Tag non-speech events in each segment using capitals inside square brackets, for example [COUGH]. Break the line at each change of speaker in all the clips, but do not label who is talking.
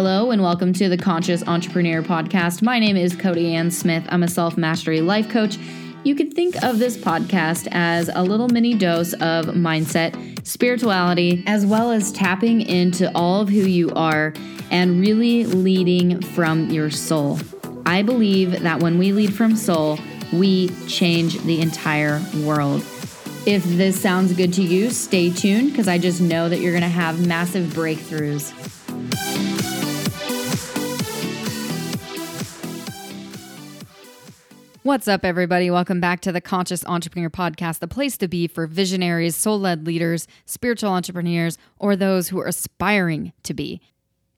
Hello, and welcome to the Conscious Entrepreneur Podcast. My name is Cody Ann Smith. I'm a self mastery life coach. You could think of this podcast as a little mini dose of mindset, spirituality, as well as tapping into all of who you are and really leading from your soul. I believe that when we lead from soul, we change the entire world. If this sounds good to you, stay tuned because I just know that you're going to have massive breakthroughs. What's up, everybody? Welcome back to the Conscious Entrepreneur Podcast, the place to be for visionaries, soul led leaders, spiritual entrepreneurs, or those who are aspiring to be.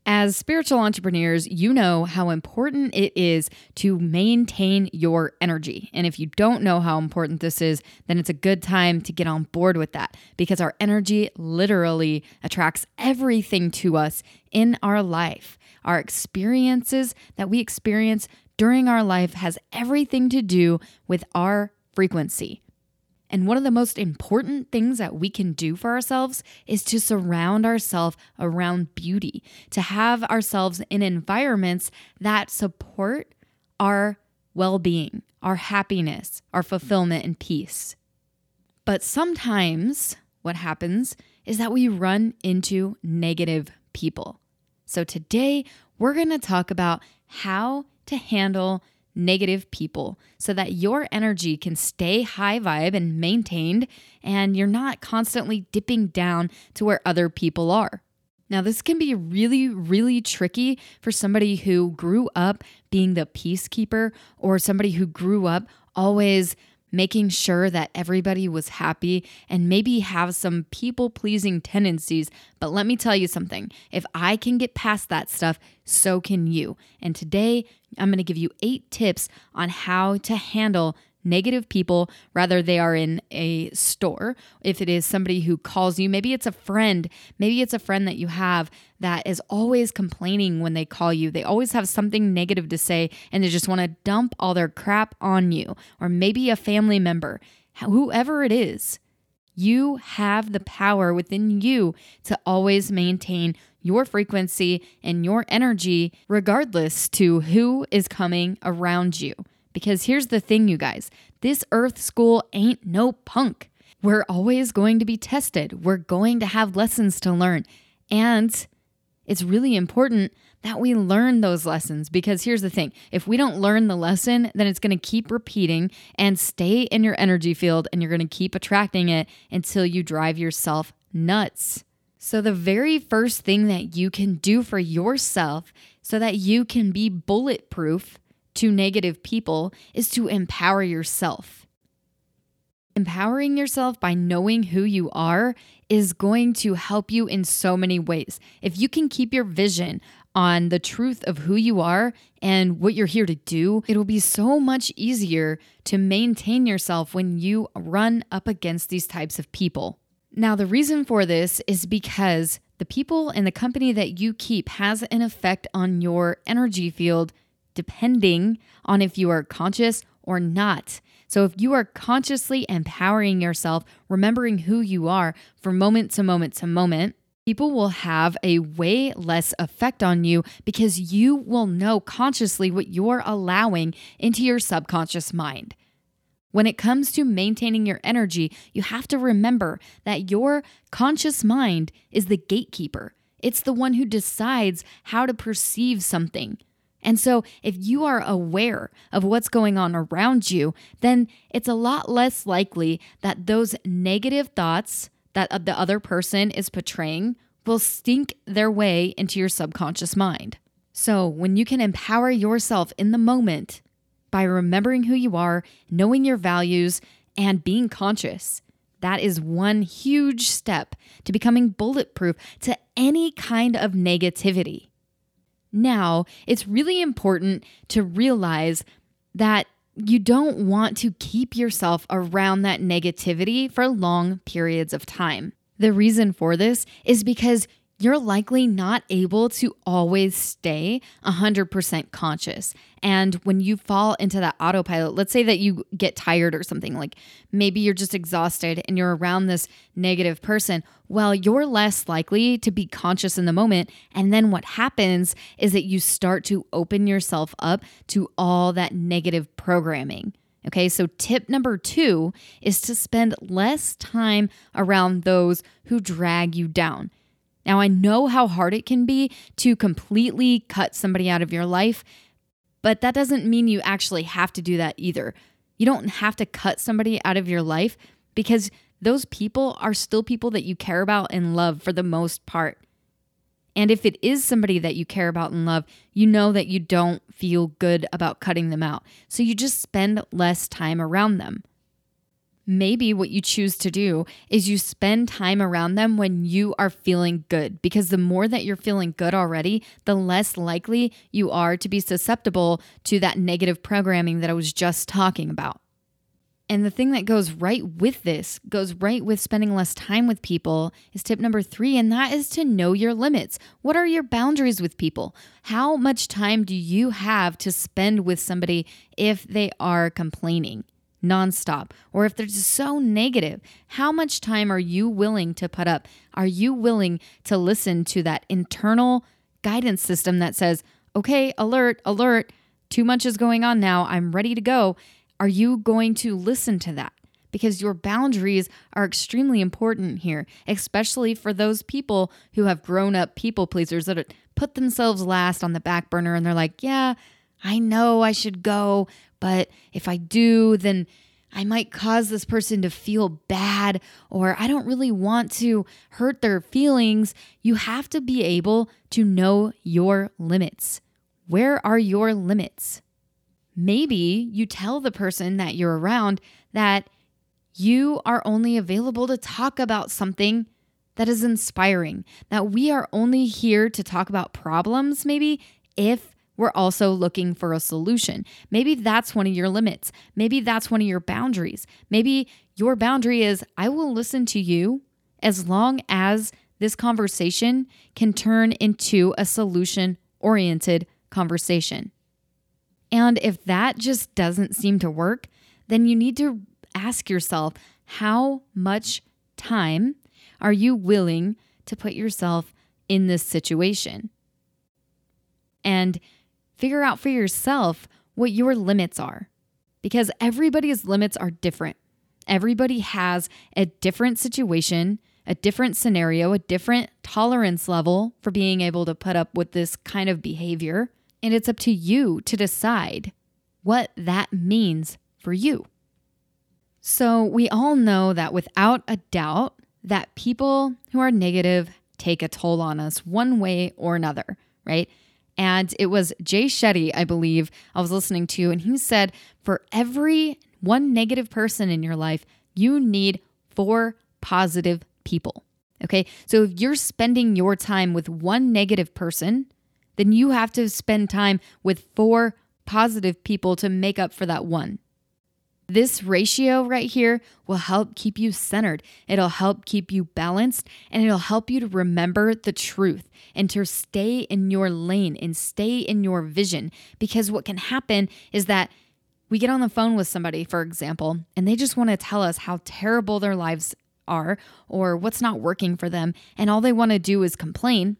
As spiritual entrepreneurs, you know how important it is to maintain your energy. And if you don't know how important this is, then it's a good time to get on board with that because our energy literally attracts everything to us in our life. Our experiences that we experience during our life has everything to do with our frequency. And one of the most important things that we can do for ourselves is to surround ourselves around beauty, to have ourselves in environments that support our well being, our happiness, our fulfillment, and peace. But sometimes what happens is that we run into negative people. So today we're to talk about how to handle negative people so that your energy can stay high vibe and maintained and you're not constantly dipping down to where other people are. Now, this can be really, really tricky for somebody who grew up being the peacekeeper or somebody who grew up always making sure that everybody was happy and maybe have some people pleasing tendencies. But let me tell you something if I can get past that stuff, so can you. And today, I'm to give you eight tips on how to handle negative people, rather they are in a store. If it is somebody who calls you, maybe it's a friend, maybe it's a friend that you have that is always complaining when they call you. They always have something negative to say and they just want to dump all their crap on you, or maybe a family member, whoever it is. You have the power within you to always maintain your frequency and your energy, regardless to who is coming around you. Because here's the thing, you guys this Earth school ain't no punk. We're always going to be tested, we're going to have lessons to learn. And it's really important that we learn those lessons because here's the thing if we don't learn the lesson, then it's going to keep repeating and stay in your energy field, and you're going to keep attracting it until you drive yourself nuts. So, the very first thing that you can do for yourself so that you can be bulletproof to negative people is to empower yourself. Empowering yourself by knowing who you are is going to help you in so many ways. If you can keep your vision on the truth of who you are and what you're here to do, it'll be so much easier to maintain yourself when you run up against these types of people. Now, the reason for this is because the people and the company that you keep has an effect on your energy field depending on if you are conscious or not. So, if you are consciously empowering yourself, remembering who you are from moment to moment to moment, people will have a way less effect on you because you will know consciously what you're allowing into your subconscious mind. When it comes to maintaining your energy, you have to remember that your conscious mind is the gatekeeper. It's the one who decides how to perceive something. And so, if you are aware of what's going on around you, then it's a lot less likely that those negative thoughts that uh, the other person is portraying will stink their way into your subconscious mind. So, when you can empower yourself in the moment by remembering who you are, knowing your values, and being conscious, that is one huge step to becoming bulletproof to any kind of negativity. Now, it's really important to realize that you don't want to keep yourself around that negativity for long periods of time. The reason for this is because you're likely not able to always stay 100% conscious. And when you fall into that autopilot, let's say that you get tired or something, like maybe you're just exhausted and you're around this negative person, well, you're less likely to be conscious in the moment. And then what happens is that you start to open yourself up to all that negative programming. Okay, so tip number two is to spend less time around those who drag you down. Now, I know how hard it can be to completely cut somebody out of your life, but that doesn't mean you actually have to do that either. You don't have to cut somebody out of your life because those people are still people that you care about and love for the most part. And if it is somebody that you care about and love, you know that you don't feel good about cutting them out. So you just spend less time around them. Maybe what you choose to do is you spend time around them when you are feeling good, because the more that you're feeling good already, the less likely you are to be susceptible to that negative programming that I was just talking about. And the thing that goes right with this, goes right with spending less time with people, is tip number three, and that is to know your limits. What are your boundaries with people? How much time do you have to spend with somebody if they are complaining? Nonstop, or if they're just so negative, how much time are you willing to put up? Are you willing to listen to that internal guidance system that says, okay, alert, alert, too much is going on now, I'm ready to go? Are you going to listen to that? Because your boundaries are extremely important here, especially for those people who have grown up people pleasers that put themselves last on the back burner and they're like, yeah, I know I should go, but if I do, then I might cause this person to feel bad, or I don't really want to hurt their feelings. You have to be able to know your limits. Where are your limits? Maybe you tell the person that you're around that you are only available to talk about something that is inspiring, that we are only here to talk about problems, maybe if we're also looking for a solution. Maybe that's one of your limits. Maybe that's one of your boundaries. Maybe your boundary is I will listen to you as long as this conversation can turn into a solution oriented conversation. And if that just doesn't seem to work, then you need to ask yourself how much time are you willing to put yourself in this situation? And figure out for yourself what your limits are because everybody's limits are different. Everybody has a different situation, a different scenario, a different tolerance level for being able to put up with this kind of behavior. And it's up to you to decide what that means for you. So, we all know that without a doubt that people who are negative take a toll on us one way or another, right? And it was Jay Shetty, I believe, I was listening to, and he said, for every one negative person in your life, you need four positive people. Okay. So if you're spending your time with one negative person, then you have to spend time with four positive people to make up for that one. This ratio right here will help keep you centered. It'll help keep you balanced and it'll help you to remember the truth and to stay in your lane and stay in your vision. Because what can happen is that we get on the phone with somebody, for example, and they just want to tell us how terrible their lives are or what's not working for them. And all they want to do is complain.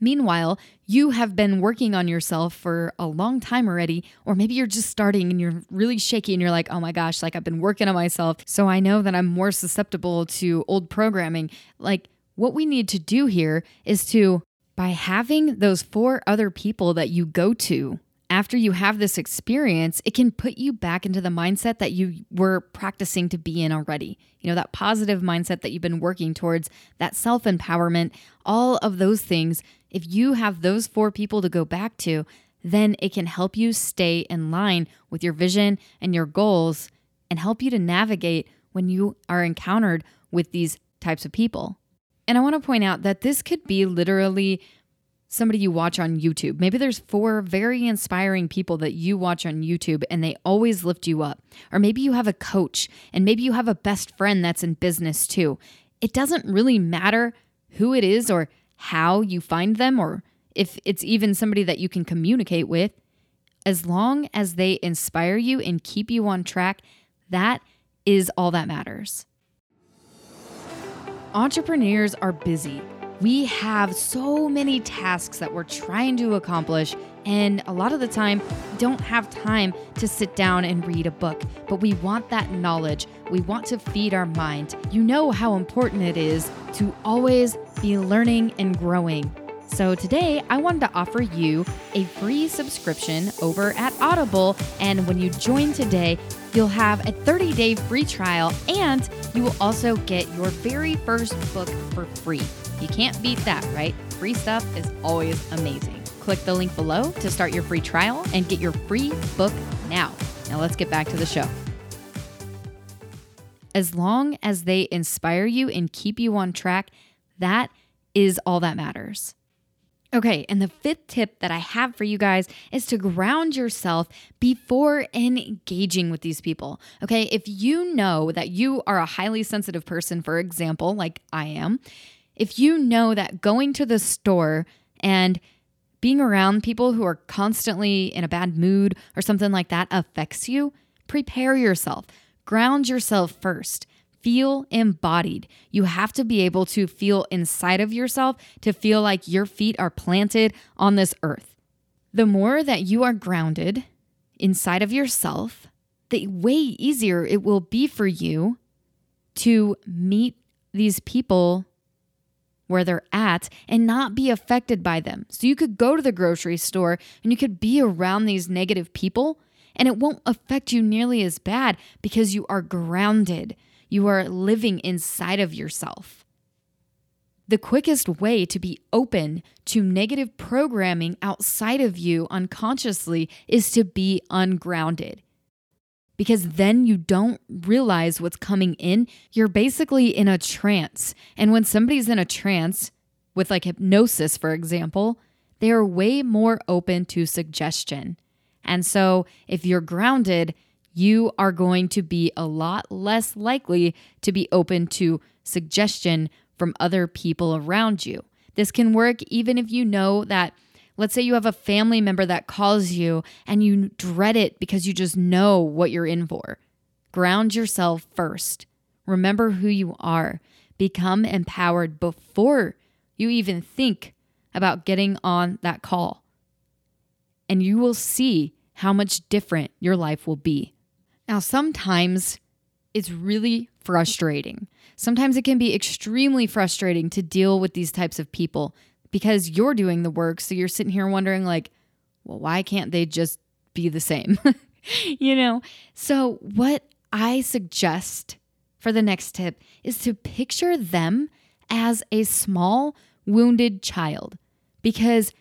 Meanwhile, you have been working on yourself for a long time already, or maybe you're just starting and you're really shaky and you're like, oh my gosh, like I've been working on myself. So I know that I'm more susceptible to old programming. Like, what we need to do here is to, by having those four other people that you go to after you have this experience, it can put you back into the mindset that you were practicing to be in already. You know, that positive mindset that you've been working towards, that self empowerment, all of those things. If you have those four people to go back to, then it can help you stay in line with your vision and your goals and help you to navigate when you are encountered with these types of people. And I want to point out that this could be literally somebody you watch on YouTube. Maybe there's four very inspiring people that you watch on YouTube and they always lift you up. Or maybe you have a coach and maybe you have a best friend that's in business too. It doesn't really matter who it is or how you find them or if it's even somebody that you can communicate with, as long as they inspire you and keep you on track, that is all that matters. Entrepreneurs are busy. We have so many tasks that we're trying to accomplish, and a lot of the time, don't have time to sit down and read a book. But we want that knowledge. We want to feed our mind. You know how important it is to always be learning and growing. So today, I wanted to offer you a free subscription over at Audible. And when you join today, you'll have a 30 day free trial and you will also get your very first book for free. You can't beat that, right? Free stuff is always amazing. Click the link below to start your free trial and get your free book now. Now, let's get back to the show. As long as they inspire you and keep you on track, that is all that matters. Okay, and the fifth tip that I have for you guys is to ground yourself before engaging with these people. Okay, if you know that you are a highly sensitive person, for example, like I am, if you know that going to the store and being around people who are constantly in a bad mood or something like that affects you, prepare yourself, ground yourself first feel embodied. You have to be able to feel inside of yourself to feel like your feet are planted on this earth. The more that you are grounded inside of yourself, the way easier it will be for you to meet these people where they're at and not be affected by them. So you could go to the grocery store and you could be around these negative people and it won't affect you nearly as bad because you are grounded. You are living inside of yourself. The quickest way to be open to negative programming outside of you unconsciously is to be ungrounded. Because then you don't realize what's coming in. You're basically in a trance. And when somebody's in a trance, with like hypnosis, for example, they are way more open to suggestion. And so if you're grounded, you are going to be a lot less likely to be open to suggestion from other people around you. This can work even if you know that, let's say you have a family member that calls you and you dread it because you just know what you're in for. Ground yourself first. Remember who you are. Become empowered before you even think about getting on that call. And you will see how much different your life will be. Now, sometimes it's really frustrating. Sometimes it can be extremely frustrating to deal with these types of people because you're doing the work. So you're sitting here wondering, like, well, why can't they just be the same? [LAUGHS] you know? So, what I suggest for the next tip is to picture them as a small, wounded child because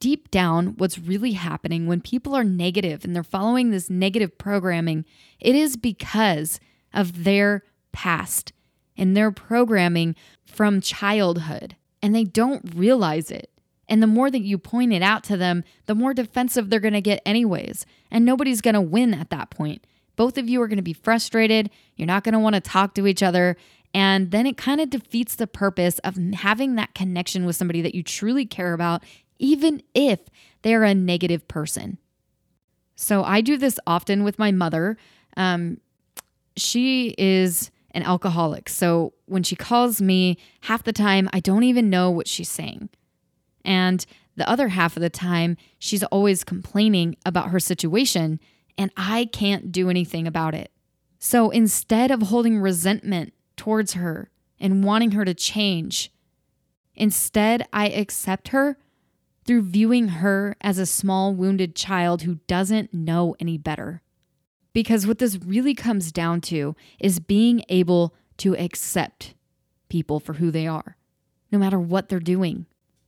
deep down, what's really happening when people are negative and they're following this negative programming, it is because of their past and their programming from childhood. And they don't realize it. And the more that you point it out to them, the more defensive they're going to get, anyways. And nobody's going to win at that point. Both of you are going to be frustrated. You're not going to want to talk to each other. And then it kind of defeats the purpose of having that connection with somebody that you truly care about even if they're a negative person. So I do this often with my mother. Um, she is an alcoholic. So when she calls me, half the time I don't even know what she's saying. And the other half of the time, she's always complaining about her situation, and I can't do anything about it. So instead of holding resentment towards her and wanting her to change, instead I accept her through viewing her as a small, wounded child who doesn't know any better. Because what this really comes down to is being able to accept people for who they are, no matter what they're doing.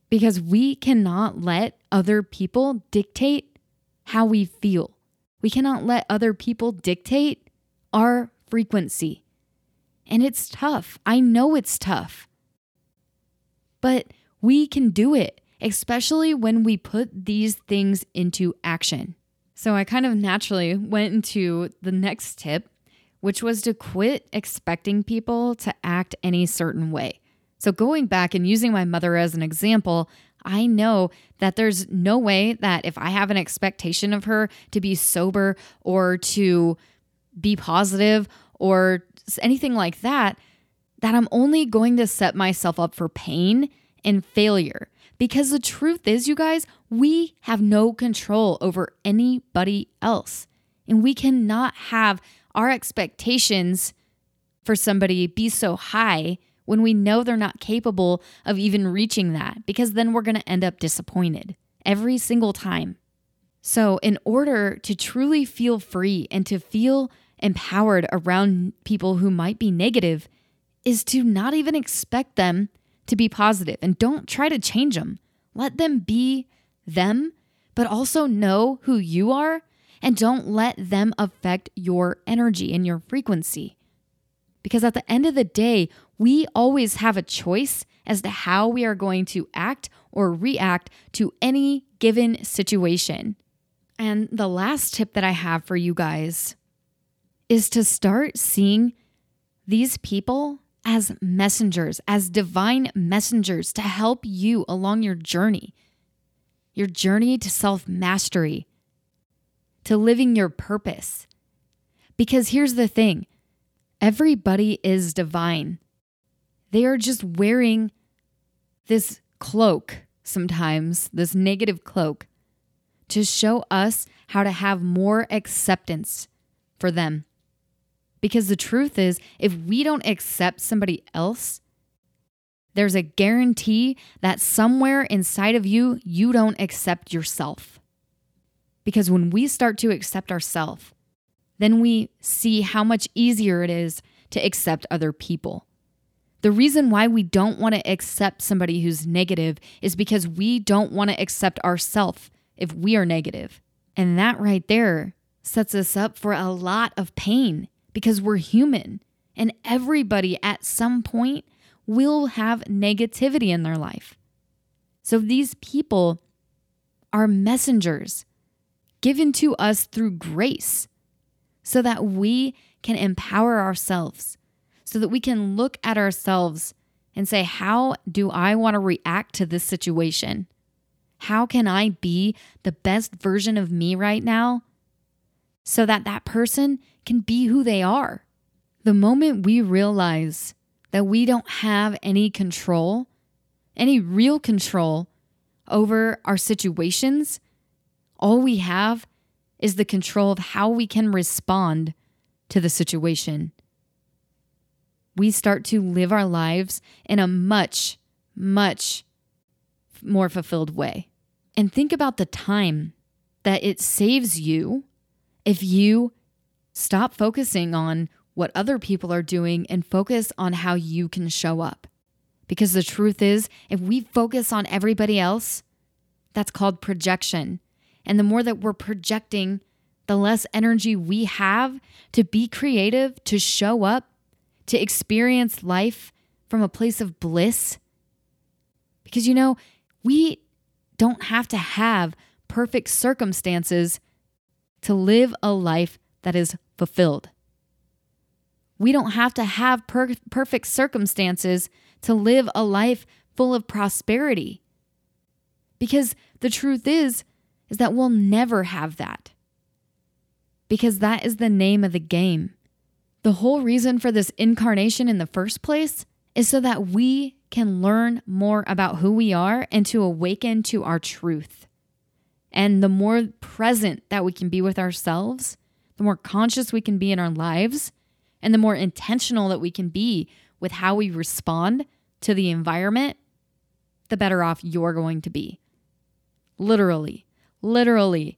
Because we cannot let other people dictate how we feel. We cannot let other people dictate our frequency. And it's tough. I know it's tough. But we can do it especially when we put these things into action. So I kind of naturally went into the next tip, which was to quit expecting people to act any certain way. So, going back and using my mother as an example, I know that there's no way that if I have an expectation of her to be sober or to be positive or anything like that, that I'm only going to set myself up for pain and failure. Because the truth is, you guys, we have no control over anybody else. And we cannot have our expectations for somebody be so high when we know they're not capable of even reaching that, because then we're going to end up disappointed every single time. So, in order to truly feel free and to feel empowered around people who might be negative, is to not even expect them to be positive and don't try to change them. Let them be them, but also know who you are and don't let them affect your energy and your frequency. Because at the end of the day, we always have a choice as to how we are going to act or react to any given situation. And the last tip that I have for you guys is to start seeing these people as messengers, as divine messengers to help you along your journey, your journey to self mastery, to living your purpose. Because here's the thing everybody is divine. They are just wearing this cloak sometimes, this negative cloak, to show us how to have more acceptance for them. Because the truth is, if we don't accept somebody else, there's a guarantee that somewhere inside of you, you don't accept yourself. Because when we start to accept ourselves, then we see how much easier it is to accept other people. The reason why we don't want to accept somebody who's negative is because we don't want to accept ourselves if we are negative. And that right there sets us up for a lot of pain because we're human and everybody at some point will have negativity in their life. So these people are messengers given to us through grace so that we can empower ourselves, so that we can look at ourselves and say, How do I want to react to this situation? How can I be the best version of me right now so that that person can be who they are? The moment we realize that we don't have any control, any real control over our situations, all we have is the control of how we can respond to the situation. We start to live our lives in a much, much more fulfilled way. And think about the time that it saves you if you stop focusing on what other people are doing and focus on how you can show up. Because the truth is, if we focus on everybody else, that's called projection. And the more that we're projecting, the less energy we have to be creative, to show up, to experience life from a place of bliss. Because, you know, we don't have to have perfect circumstances to live a life that is fulfilled. We don't have to have per- perfect circumstances to live a life full of prosperity. Because the truth is, is that we'll never have that. Because that is the name of the game. The whole reason for this incarnation in the first place is so that we can learn more about who we are and to awaken to our truth. And the more present that we can be with ourselves, the more conscious we can be in our lives, and the more intentional that we can be with how we respond to the environment, the better off you're going to be. Literally. Literally,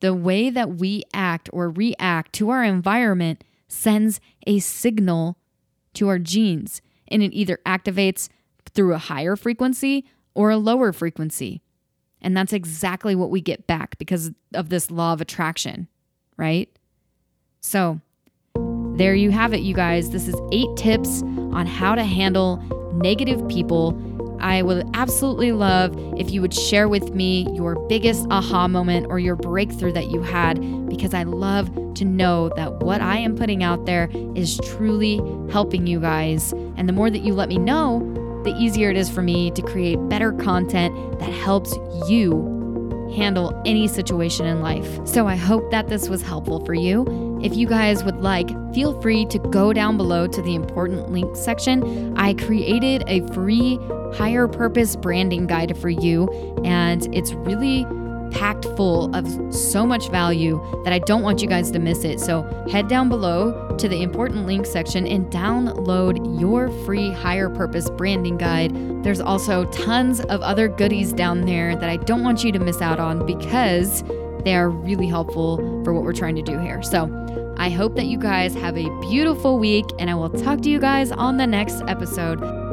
the way that we act or react to our environment sends a signal to our genes, and it either activates through a higher frequency or a lower frequency. And that's exactly what we get back because of this law of attraction, right? So, there you have it, you guys. This is eight tips on how to handle negative people I would absolutely love if you would share with me your biggest aha moment or your breakthrough that you had, because I love to know that what I am putting out there is truly helping you guys. And the more that you let me know, the easier it is for me to create better content that helps you handle any situation in life. So I hope that this was helpful for you. If you guys would like, feel free to go down below to the important links section. I created a free higher purpose branding guide for you, and it's really packed full of so much value that I don't want you guys to miss it. So head down below to the important links section and download your free higher purpose branding guide. There's also tons of other goodies down there that I don't want you to miss out on because they are really helpful for what we're trying to do here. So I hope that you guys have a beautiful week, and I will talk to you guys on the next episode.